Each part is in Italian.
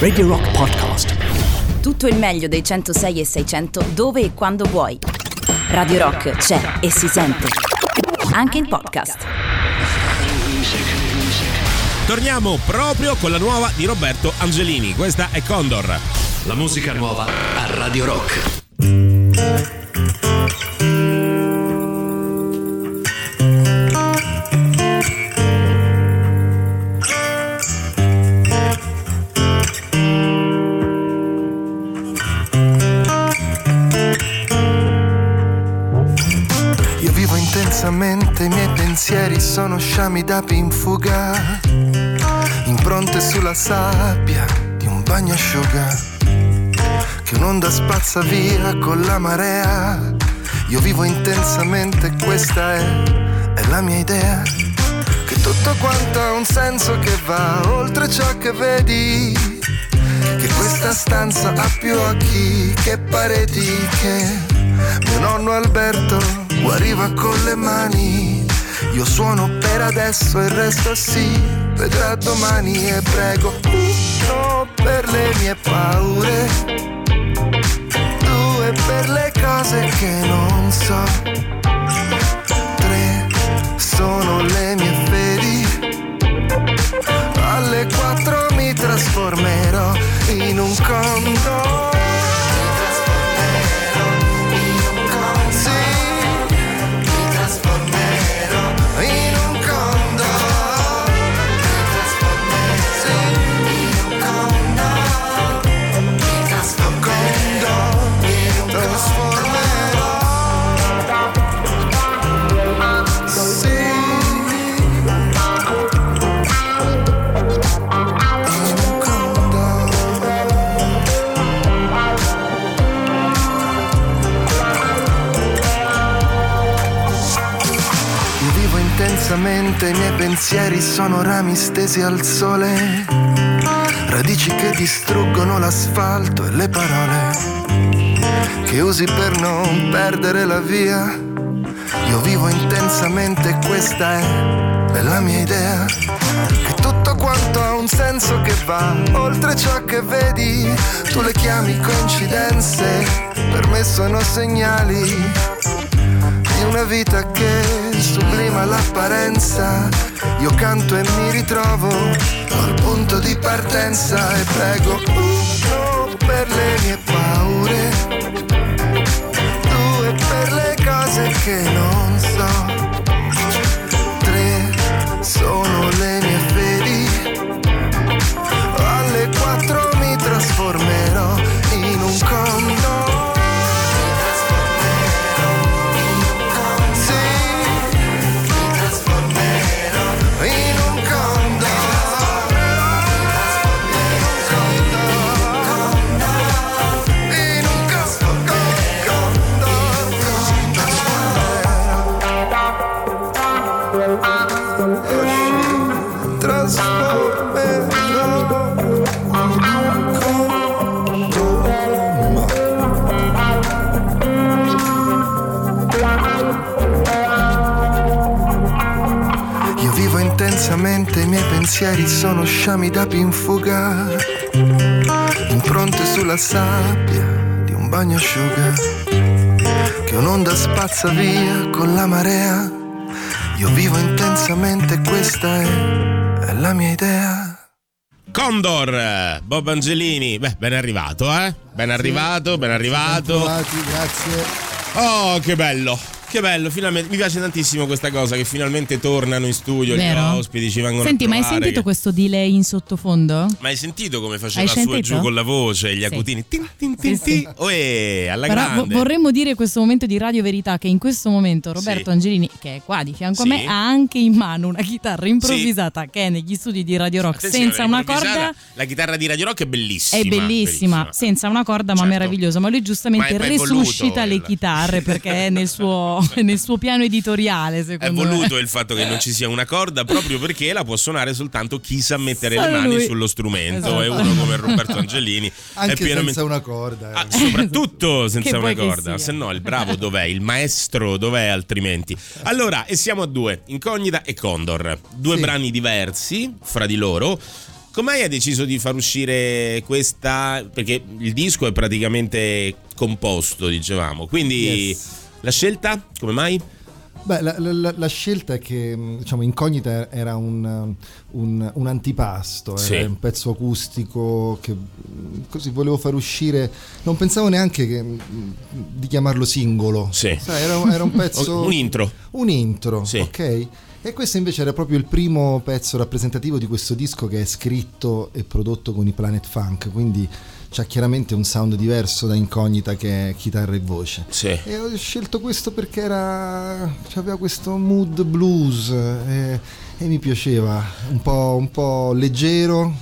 Radio Rock Podcast. Tutto il meglio dei 106 e 600 dove e quando vuoi. Radio Rock c'è e si sente. Anche in podcast. Torniamo proprio con la nuova di Roberto Angelini. Questa è Condor. La musica nuova a Radio Rock. Intensamente, i miei pensieri sono sciami d'api in fuga, impronte sulla sabbia di un bagnasciuga, che un'onda spazza via con la marea. Io vivo intensamente, questa è, è la mia idea, che tutto quanto ha un senso che va oltre ciò che vedi, che questa stanza ha più occhi che pareti, che mio nonno Alberto guariva con le mani. Io suono per adesso e resto si vedrà domani e prego uno per le mie paure, due per le cose che non so, tre sono le mie fedi. Alle quattro mi trasformerò in un condor. Pensieri sono rami stesi al sole, radici che distruggono l'asfalto e le parole. Che usi per non perdere la via. Io vivo intensamente, questa è, la mia idea, che tutto quanto ha un senso che va oltre ciò che vedi, tu le chiami coincidenze, per me sono segnali una vita che sublima l'apparenza. Io canto e mi ritrovo al punto di partenza e prego uno per le mie paure, due per le cose che non so, i miei pensieri sono sciami d'api in fuga, impronte sulla sabbia di un bagnasciuga, che un'onda spazza via con la marea. Io vivo intensamente, questa è, è la mia idea. Condor, Bob Angelini. Beh, ben arrivato, eh? Ben arrivato, ben arrivato. grazie. Oh, che bello. Che bello, finalmente mi piace tantissimo questa cosa che finalmente tornano in studio Vero? gli ospiti, ci vengono Senti, a ma hai trovare, sentito che- questo delay in sottofondo? Ma hai sentito come faceva su e sentito? giù con la voce, gli Sì. acutini? Tin, tin, tin, Sì, sì. tin. Oe, alla Però grande. vorremmo dire questo momento di Radio Verità che in questo momento Roberto Sì. Angelini, che è qua di fianco Sì. a me, ha anche in mano una chitarra improvvisata che è negli studi di Radio Rock Attenzione, senza una corda. La chitarra di Radio Rock è bellissima. È bellissima, senza una corda ma Certo. meravigliosa, ma lui giustamente Ma resuscita le chitarre perché è nel suo, nel suo piano editoriale È secondo voluto me. il fatto che non ci sia una corda proprio perché la può suonare soltanto chi sa mettere Solo le mani lui. sullo strumento Esatto. e uno come Roberto Angelini Anche è pienamente senza una corda. eh. Ah, soprattutto senza una corda, se no il bravo dov'è? Il maestro dov'è altrimenti? Allora, e siamo a due, Incognita e Condor, due Sì. brani diversi fra di loro. Com'è hai deciso di far uscire questa? Perché il disco è praticamente composto, dicevamo. Quindi Yes. La scelta? Come mai? Beh, la, la- la scelta è che mh, diciamo, Incognita era un, un- un antipasto, Sì. era un pezzo acustico che mh, così volevo far uscire. Non pensavo neanche che, di chiamarlo singolo. Sì. Sai, era, era un pezzo. Un intro. Un intro, Sì. ok? E questo invece era proprio il primo pezzo rappresentativo di questo disco che è scritto e prodotto con i Planet Funk, quindi c'ha chiaramente un sound diverso da Incognita che è chitarra e voce. Sì. E ho scelto questo perché era aveva questo mood blues e, e mi piaceva, un po', un po' leggero,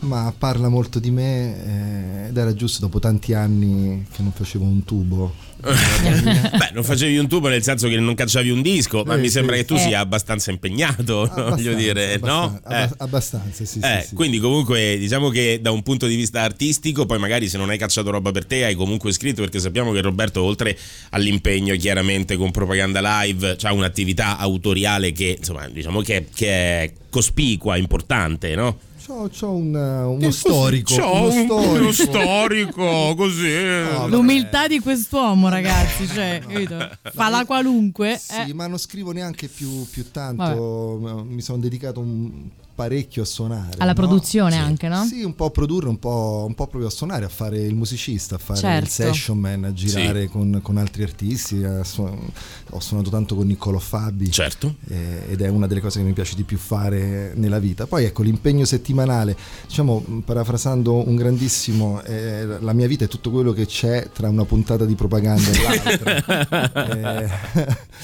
ma parla molto di me eh, ed era giusto dopo tanti anni che non facevo un tubo. Beh, non facevi un tubo nel senso che non cacciavi un disco, ma Eh, mi sì. sembra che tu Eh. sia abbastanza impegnato, Abbastanza, voglio dire, no? abbastanza, Eh. abba- Abbastanza, sì, sì, Eh, sì. Quindi comunque diciamo che da un punto di vista artistico, poi magari se non hai cacciato roba per te hai comunque scritto perché sappiamo che Roberto oltre all'impegno chiaramente con Propaganda Live ha un'attività autoriale che insomma diciamo che, che è cospicua, importante, no? C'ho, c'ho un, uno storico. C'ho uno un- storico. uno storico, così. No, L'umiltà di quest'uomo, ragazzi, cioè, capito? fa la qualunque. Sì, eh. ma non scrivo neanche più, più tanto. Mi sono dedicato un parecchio a suonare. Alla no? produzione anche, no? Sì, un po' a produrre, un po', un po' proprio a suonare, a fare il musicista, a fare Certo. il session man, a girare con, con altri artisti. a suon- ho suonato tanto con Niccolò Fabi. Certo. eh, ed è una delle cose che mi piace di più fare nella vita. Poi ecco l'impegno settimanale, diciamo parafrasando un grandissimo, eh, la mia vita è tutto quello che c'è tra una puntata di propaganda e l'altra. Eh,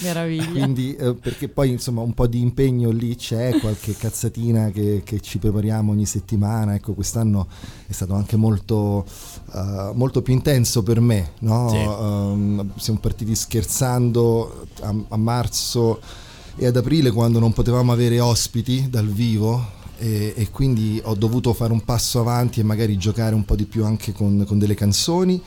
Meraviglia. quindi eh, perché poi insomma un po' di impegno lì c'è, qualche cazzatina che, che ci prepariamo ogni settimana, ecco quest'anno è stato anche molto, eh, molto più intenso per me, no? Sì. Ehm, siamo partiti scherzando a, a marzo e ad aprile quando non potevamo avere ospiti dal vivo e, e quindi ho dovuto fare un passo avanti e magari giocare un po' di più anche con, con delle canzoni.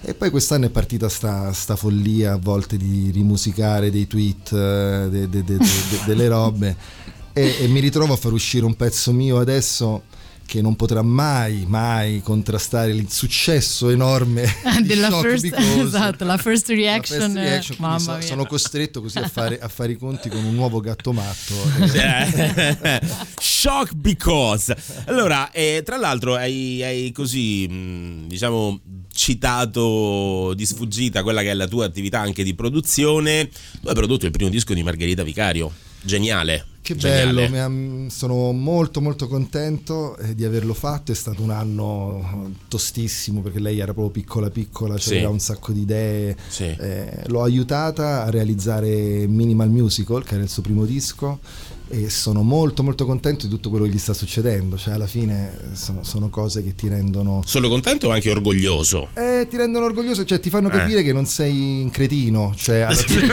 E poi quest'anno è partita sta, sta follia a volte di rimusicare dei tweet, eh, de- de- de- delle robe e, e mi ritrovo a far uscire un pezzo mio adesso che non potrà mai, mai contrastare il successo enorme Della Shock first, Because. esatto, la first La reaction. first eh, reaction, quindi mamma so- mia. sono costretto così a fare, a fare i conti con un nuovo gatto matto. Shock because. Allora, eh, tra l'altro hai, hai così, mh, diciamo, citato di sfuggita quella che è la tua attività anche di produzione. Tu hai prodotto il primo disco di Margherita Vicario. Geniale. Che Geniale. bello, sono molto molto contento eh, di averlo fatto, è stato un anno tostissimo perché lei era proprio piccola piccola, Sì. aveva un sacco di idee, Sì. Eh, l'ho aiutata a realizzare Minimal Musical che era il suo primo disco e sono molto molto contento di tutto quello che gli sta succedendo, cioè alla fine eh, sono, sono cose che ti rendono... Sono contento o anche orgoglioso? Eh, ti rendono orgoglioso, cioè ti fanno capire che non sei un cretino, cioè alla fine...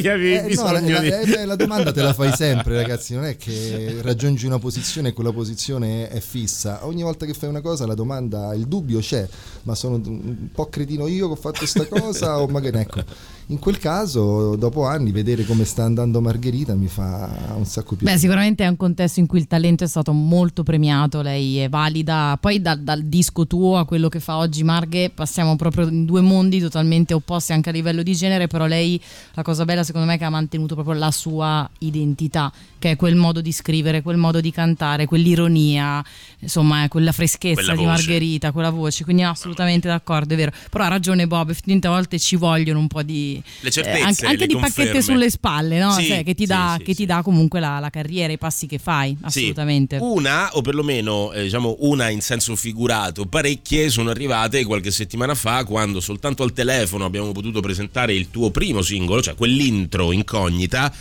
Eh, no, la, la- eh, la domanda te la fai sempre, ragazzi. Non è che raggiungi una posizione e quella posizione è fissa. Ogni volta che fai una cosa, la domanda, il dubbio c'è, ma sono un po' cretino io che ho fatto questa cosa, o magari ecco. In quel caso, dopo anni, vedere come sta andando Margherita mi fa un sacco più. Beh, sicuramente è un contesto in cui il talento è stato molto premiato, lei è valida. Poi dal, dal disco tuo a quello che fa oggi Marghe passiamo proprio in due mondi totalmente opposti anche a livello di genere, però lei la cosa bella secondo me è che ha mantenuto proprio la sua identità, che è quel modo di scrivere, quel modo di cantare, quell'ironia, insomma, è quella freschezza Quella di voce. Margherita, quella voce, quindi assolutamente d'accordo, è vero. Però ha ragione Bob, effettivamente a volte ci vogliono un po' di Le certezze, eh, anche, anche le di conferme. pacchette sulle spalle, no? Sì, Cioè, che ti sì, dà, sì, che sì. ti dà comunque la, la carriera, i passi che fai, Sì. assolutamente. Una, o perlomeno eh, diciamo una in senso figurato, parecchie sono arrivate qualche settimana fa quando soltanto al telefono abbiamo potuto presentare il tuo primo singolo, cioè quell'intro incognita,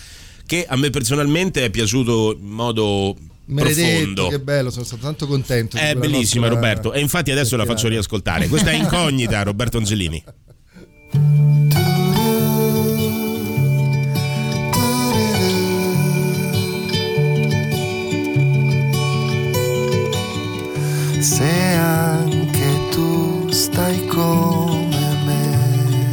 che a me personalmente è piaciuto in modo Maledetto, profondo. che bello, sono stato tanto contento. di È bellissima nostra Roberto e infatti adesso la faccio riascoltare. Questa è incognita Roberto Angelini. se anche tu stai come me.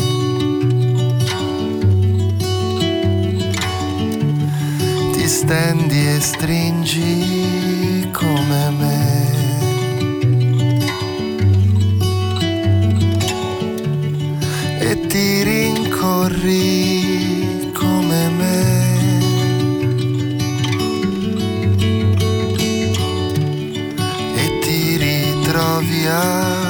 Ti stendi e stringi come me. E ti rincorri. 呀。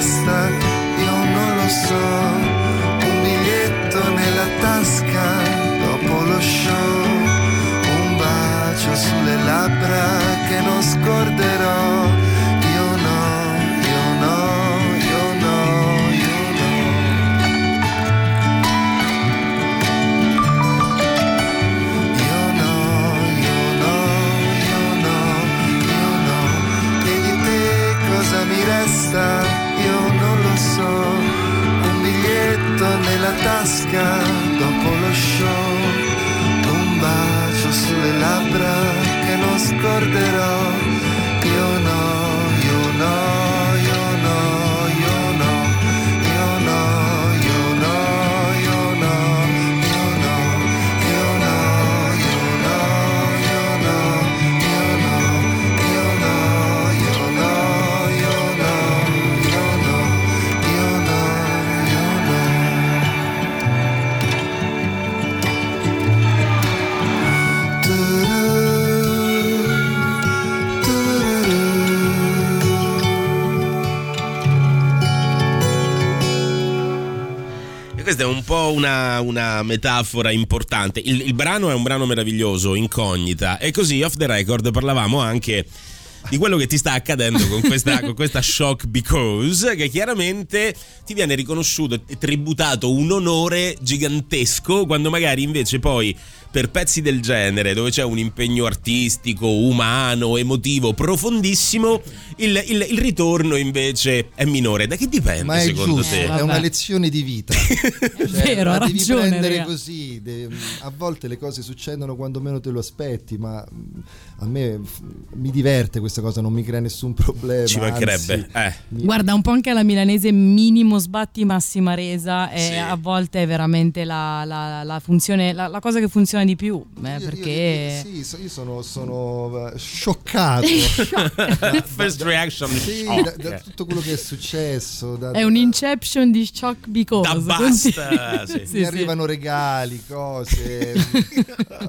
Resta? Io non lo so, un biglietto nella tasca dopo lo show, un bacio sulle labbra che non scorderò. palabra que nos corderá. Questa è un po' una, una metafora importante. Il, il brano è un brano meraviglioso, incognita. E così, off the record, parlavamo anche di quello che ti sta accadendo con questa, con questa shock because che chiaramente ti viene riconosciuto e tributato un onore gigantesco quando magari invece poi per pezzi del genere dove c'è un impegno artistico, umano, emotivo profondissimo il, il- il ritorno invece è minore da che dipende Ma è secondo giusto, te? è una lezione di vita. Cioè, vero, ha ragione, prendere così. a volte le cose succedono quando meno te lo aspetti, ma mm, a me mi diverte questa cosa, non mi crea nessun problema. Ci mancherebbe, anzi, eh. mi- Guarda, un po' anche la milanese minimo sbatti massima resa e Sì. a volte è veramente la, la- la funzione, la, la cosa che funziona di più, eh, io- io- perché... sì, io sono, sono eh, scioccato. First reaction Sì, da, da tutto quello che è successo. da- È un inception di shock because. Da basta, sì. mi Sì, sì. arrivano regali, cose,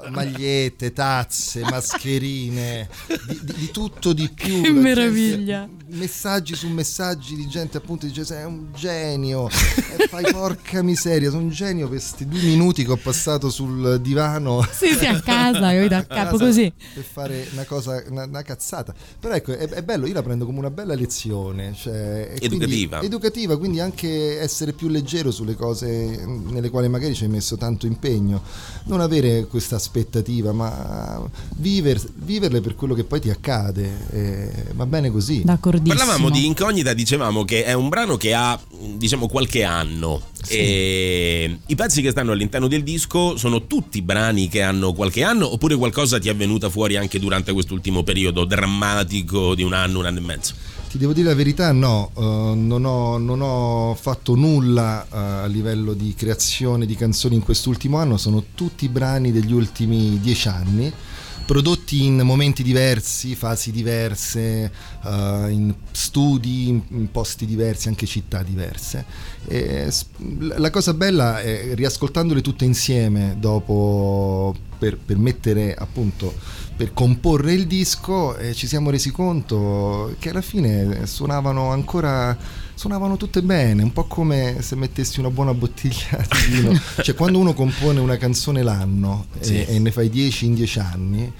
magliette, tazze, mascherine, di, di- di tutto di più. Che La gente- meraviglia. messaggi su messaggi di gente appunto dice sei un genio e fai porca miseria, sono un genio per questi due minuti che ho passato sul divano Sì, sì, a casa, capito? A capo così. per fare una cosa, una, una cazzata. Però ecco, è, è bello, io la prendo come una bella lezione. Cioè, e quindi- Educativa. educativa, quindi anche essere più leggero sulle cose nelle quali magari ci hai messo tanto impegno. Non avere questa aspettativa, ma viver- viverle per quello che poi ti accade. e va bene così. D'accordissimo. Parlavamo di Incognita, dicevamo che è un brano che ha diciamo qualche anno e i pezzi che stanno all'interno del disco sono tutti brani che hanno qualche anno oppure qualcosa ti è venuta fuori anche durante quest'ultimo periodo drammatico di un anno, un anno e mezzo? Ti devo dire la verità, no, uh, non, ho, non, ho, fatto nulla uh, a livello di creazione di canzoni in quest'ultimo anno, sono tutti brani degli ultimi dieci anni prodotti in momenti diversi, fasi diverse, uh, in studi, in, in, posti diversi, anche città diverse. E la cosa bella è riascoltandole tutte insieme dopo per, per mettere appunto per comporre il disco e ci siamo resi conto che alla fine suonavano ancora suonavano tutte bene, un po' come se mettessi una buona bottiglia di vino. cioè quando uno compone una canzone l'anno sì. e, e, ne fai 10 in 10 anni,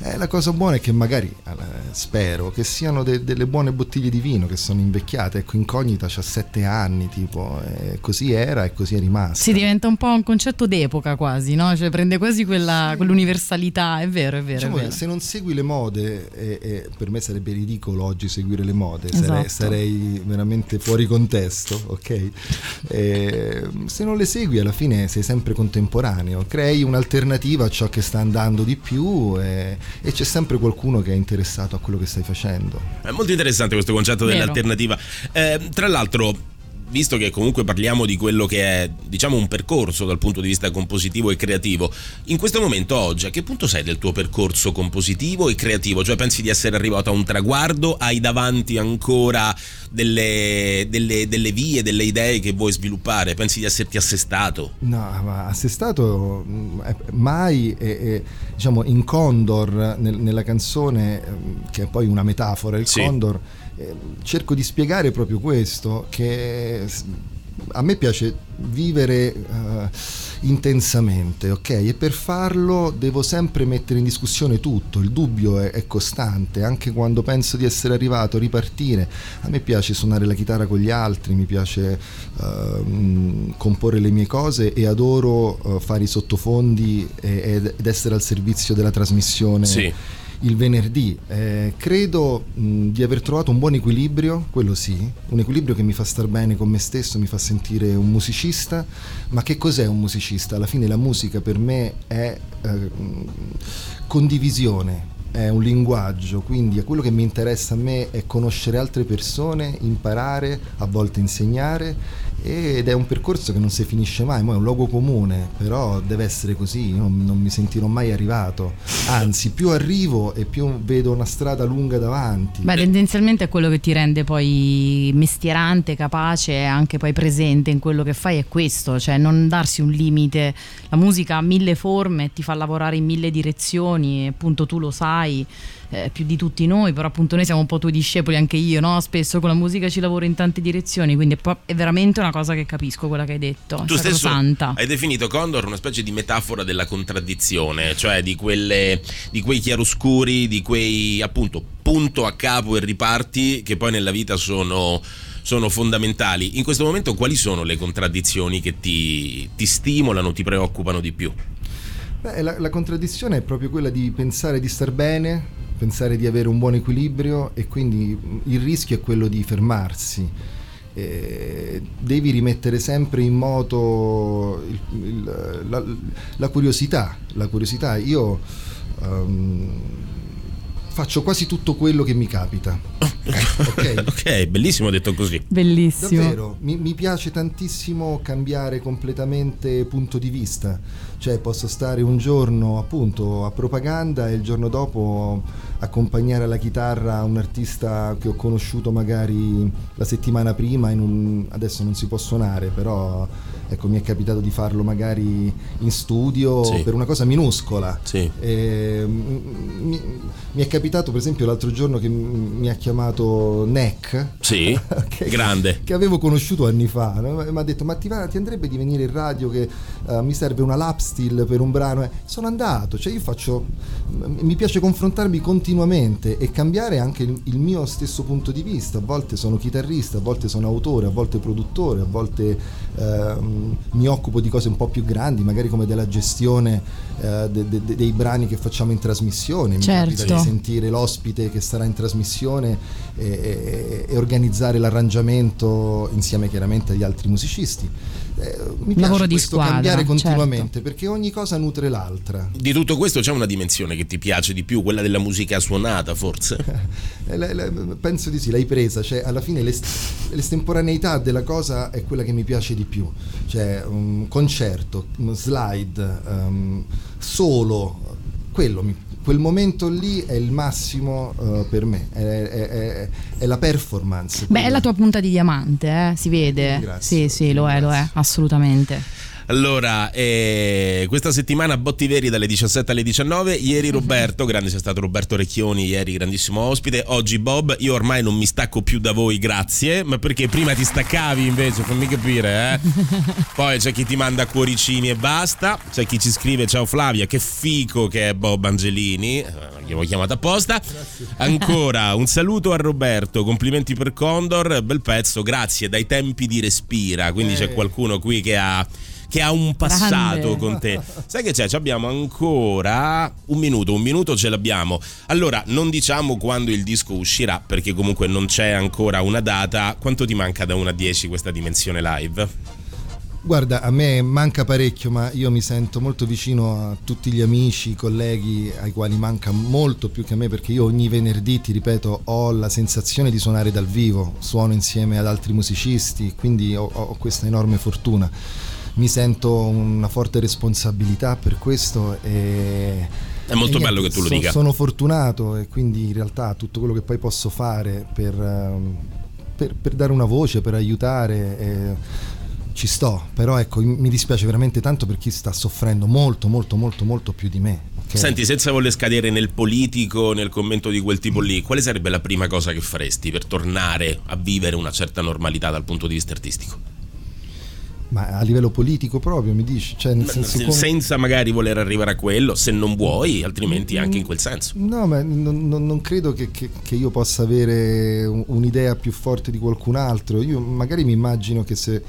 eh, la cosa buona è che magari, eh, spero, che siano de- delle buone bottiglie di vino che sono invecchiate. Ecco, Incognita ha 7 anni, tipo, e così era e così è rimasta. Si diventa un po' un concetto d'epoca quasi, no? Cioè prende quasi quella, sì. quell'universalità, è vero, è vero, diciamo è vero. Se non segui le mode, e, e per me sarebbe ridicolo oggi seguire le mode, esatto. sarei, sarei, veramente fuori contesto, ok? E, se non le segui alla fine sei sempre contemporaneo, crei un'alternativa a ciò che sta andando di più e, e c'è sempre qualcuno che è interessato a quello che stai facendo. È molto interessante questo concetto Vero. dell'alternativa. Eh, tra l'altro visto che comunque parliamo di quello che è diciamo un percorso dal punto di vista compositivo e creativo, in questo momento oggi a che punto sei del tuo percorso compositivo e creativo? Cioè pensi di essere arrivato a un traguardo? Hai davanti ancora delle, delle, delle vie, delle idee che vuoi sviluppare? Pensi di esserti assestato? No, ma assestato mm, mai, e, e, diciamo in Condor nel, nella canzone, mm, che è poi una metafora, il sì. Condor Ehm, cerco di spiegare proprio questo, che a me piace vivere uh, intensamente, ok? E per farlo devo sempre mettere in discussione tutto, il dubbio è, è, costante, anche quando penso di essere arrivato, a ripartire. A me piace suonare la chitarra con gli altri, mi piace uh, comporre le mie cose e adoro uh, fare i sottofondi e, ed essere al servizio della trasmissione. Sì il venerdì. Eh, credo mh, di aver trovato un buon equilibrio, quello sì, un equilibrio che mi fa star bene con me stesso, mi fa sentire un musicista, ma che cos'è un musicista? Alla fine la musica per me è eh, condivisione, è un linguaggio, quindi quello che mi interessa a me è conoscere altre persone, imparare, a volte insegnare ed è un percorso che non si finisce mai, è un luogo comune, però deve essere così, non, non, mi sentirò mai arrivato, anzi più arrivo e più vedo una strada lunga davanti. Beh, tendenzialmente è quello che ti rende poi mestierante, capace e anche poi presente in quello che fai, è questo, cioè non darsi un limite, la musica ha mille forme, ti fa lavorare in mille direzioni, appunto tu lo sai eh, più di tutti noi, però appunto noi siamo un po' tuoi discepoli, anche io, no? Spesso con la musica ci lavoro in tante direzioni, quindi è, è veramente una cosa che capisco quella che hai detto. Tu stesso santa. hai definito Condor una specie di metafora della contraddizione, cioè di, quelle, di quei chiaroscuri, di quei appunto punto a capo e riparti che poi nella vita sono sono fondamentali. In questo momento quali sono le contraddizioni che ti, ti stimolano, ti preoccupano di più? Beh, la, la, contraddizione è proprio quella di pensare di star bene, pensare di avere un buon equilibrio e quindi il rischio è quello di fermarsi. Eh, devi rimettere sempre in moto il, il, la, la, curiosità. La curiosità. Io um, faccio quasi tutto quello che mi capita. ok, ok, bellissimo detto così. Bellissimo. Davvero, mi, mi piace tantissimo cambiare completamente punto di vista cioè posso stare un giorno appunto a propaganda e il giorno dopo accompagnare alla chitarra un artista che ho conosciuto magari la settimana prima, un, adesso non si può suonare, però ecco, mi è capitato di farlo magari in studio sì. per una cosa minuscola. Sì. E, mi, mi, è capitato per esempio l'altro giorno che mi ha chiamato Neck. Sì, che, grande. Che avevo conosciuto anni fa. No? Mi ha detto: Ma ti, va, ti, andrebbe di venire in radio che uh, mi serve una lap steel per un brano? Sono andato, cioè io faccio. Mi piace confrontarmi continuamente e cambiare anche il, il mio stesso punto di vista. A volte sono chitarrista, a volte sono autore, a volte produttore, a volte uh, mi occupo di cose un po' più grandi, magari come della gestione uh, de, de, de, dei brani che facciamo in trasmissione. Certo. Mi capita di sentire l'ospite che sarà in trasmissione e, e, e organizzare l'arrangiamento insieme chiaramente agli altri musicisti. Eh, mi piace Lavoro di questo squadra, cambiare continuamente certo. perché ogni cosa nutre l'altra. Di tutto questo c'è una dimensione che ti piace di più, quella della musica suonata forse? Eh, penso di sì, l'hai presa, cioè alla fine l'est- l'estemporaneità della cosa è quella che mi piace di più, cioè un concerto, un slide, um, solo, quello mi quel momento lì è il massimo uh, per me, è, è, è, è, la performance. Beh, è la tua punta di diamante, eh? si vede. Sì, sì, lo è, lo è, assolutamente. Allora, eh, questa settimana Botti Veri dalle 17 alle 19. Ieri Roberto, grande sia stato Roberto Recchioni, ieri grandissimo ospite. Oggi Bob, io ormai non mi stacco più da voi, grazie. Ma perché prima ti staccavi invece, fammi capire, eh? Poi c'è chi ti manda cuoricini e basta. C'è chi ci scrive: Ciao Flavia, che fico che è Bob Angelini. Gli avevo chiamato apposta. Ancora un saluto a Roberto, complimenti per Condor, bel pezzo, grazie. Dai tempi di respira. Quindi c'è qualcuno qui che ha che ha un passato Grande. con te. Sai che c'è? Ci abbiamo ancora un minuto, un minuto ce l'abbiamo. Allora, non diciamo quando il disco uscirà, perché comunque non c'è ancora una data. Quanto ti manca da 1 a 10 questa dimensione live? Guarda, a me manca parecchio, ma io mi sento molto vicino a tutti gli amici, colleghi ai quali manca molto più che a me perché io ogni venerdì, ti ripeto, ho la sensazione di suonare dal vivo, suono insieme ad altri musicisti, quindi ho, ho questa enorme fortuna. Mi sento una forte responsabilità per questo e È molto e bello niente, che tu lo so- dica. Sono fortunato e quindi in realtà tutto quello che poi posso fare per, ehm, per- per dare una voce, per aiutare, eh, ci sto. Però ecco, mi dispiace veramente tanto per chi sta soffrendo molto, molto, molto, molto più di me. ok? Senti, senza voler scadere nel politico, nel commento di quel tipo lì, quale sarebbe la prima cosa che faresti per tornare a vivere una certa normalità dal punto di vista artistico? Ma a livello politico proprio mi dici? Cioè, nel senso Se- come- Senza magari voler arrivare a quello, se non vuoi, altrimenti anche in quel senso. No, ma non, non- credo che, che- che io possa avere un- un'idea più forte di qualcun altro. Io magari mi immagino che se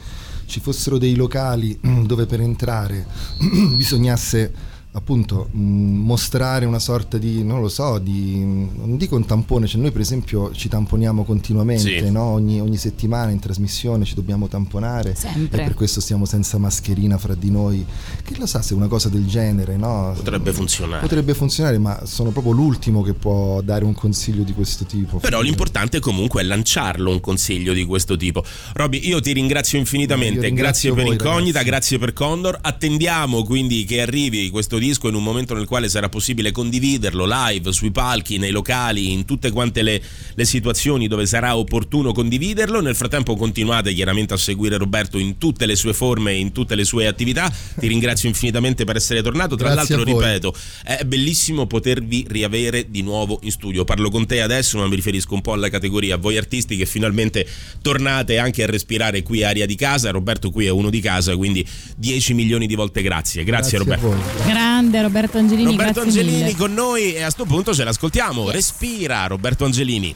ci fossero dei locali dove per entrare bisognasse appunto mh, mostrare una sorta di, non lo so, di, non dico un tampone, cioè noi per esempio ci tamponiamo continuamente, Sì. no? ogni, ogni settimana in trasmissione ci dobbiamo tamponare Sempre. e per questo stiamo senza mascherina fra di noi. Che lo sa se una cosa del genere, no? Potrebbe funzionare. Potrebbe funzionare, ma sono proprio l'ultimo che può dare un consiglio di questo tipo. Però l'importante comunque è lanciarlo un consiglio di questo tipo. Robby, io ti ringrazio infinitamente, Io ringrazio grazie per voi, Incognita, ragazzi. grazie per Condor. Attendiamo quindi che arrivi questo disco in un momento nel quale sarà possibile condividerlo live, sui palchi, nei locali, in tutte quante le, le situazioni dove sarà opportuno condividerlo. Nel frattempo continuate chiaramente a seguire Roberto in tutte le sue forme, in tutte le sue attività. Ti ringrazio infinitamente per essere tornato. Tra Grazie l'altro, ripeto, è bellissimo potervi riavere di nuovo in studio. Parlo con te adesso, ma mi riferisco un po' alla categoria. Voi artisti che finalmente tornate anche a respirare qui aria di casa. Roberto qui è uno di casa, quindi 10 milioni di volte grazie. Grazie, a Roberto. voi. Grande Roberto Angelini, Roberto Angelini mille. con noi e a sto punto ce l'ascoltiamo. Respira, Roberto Angelini.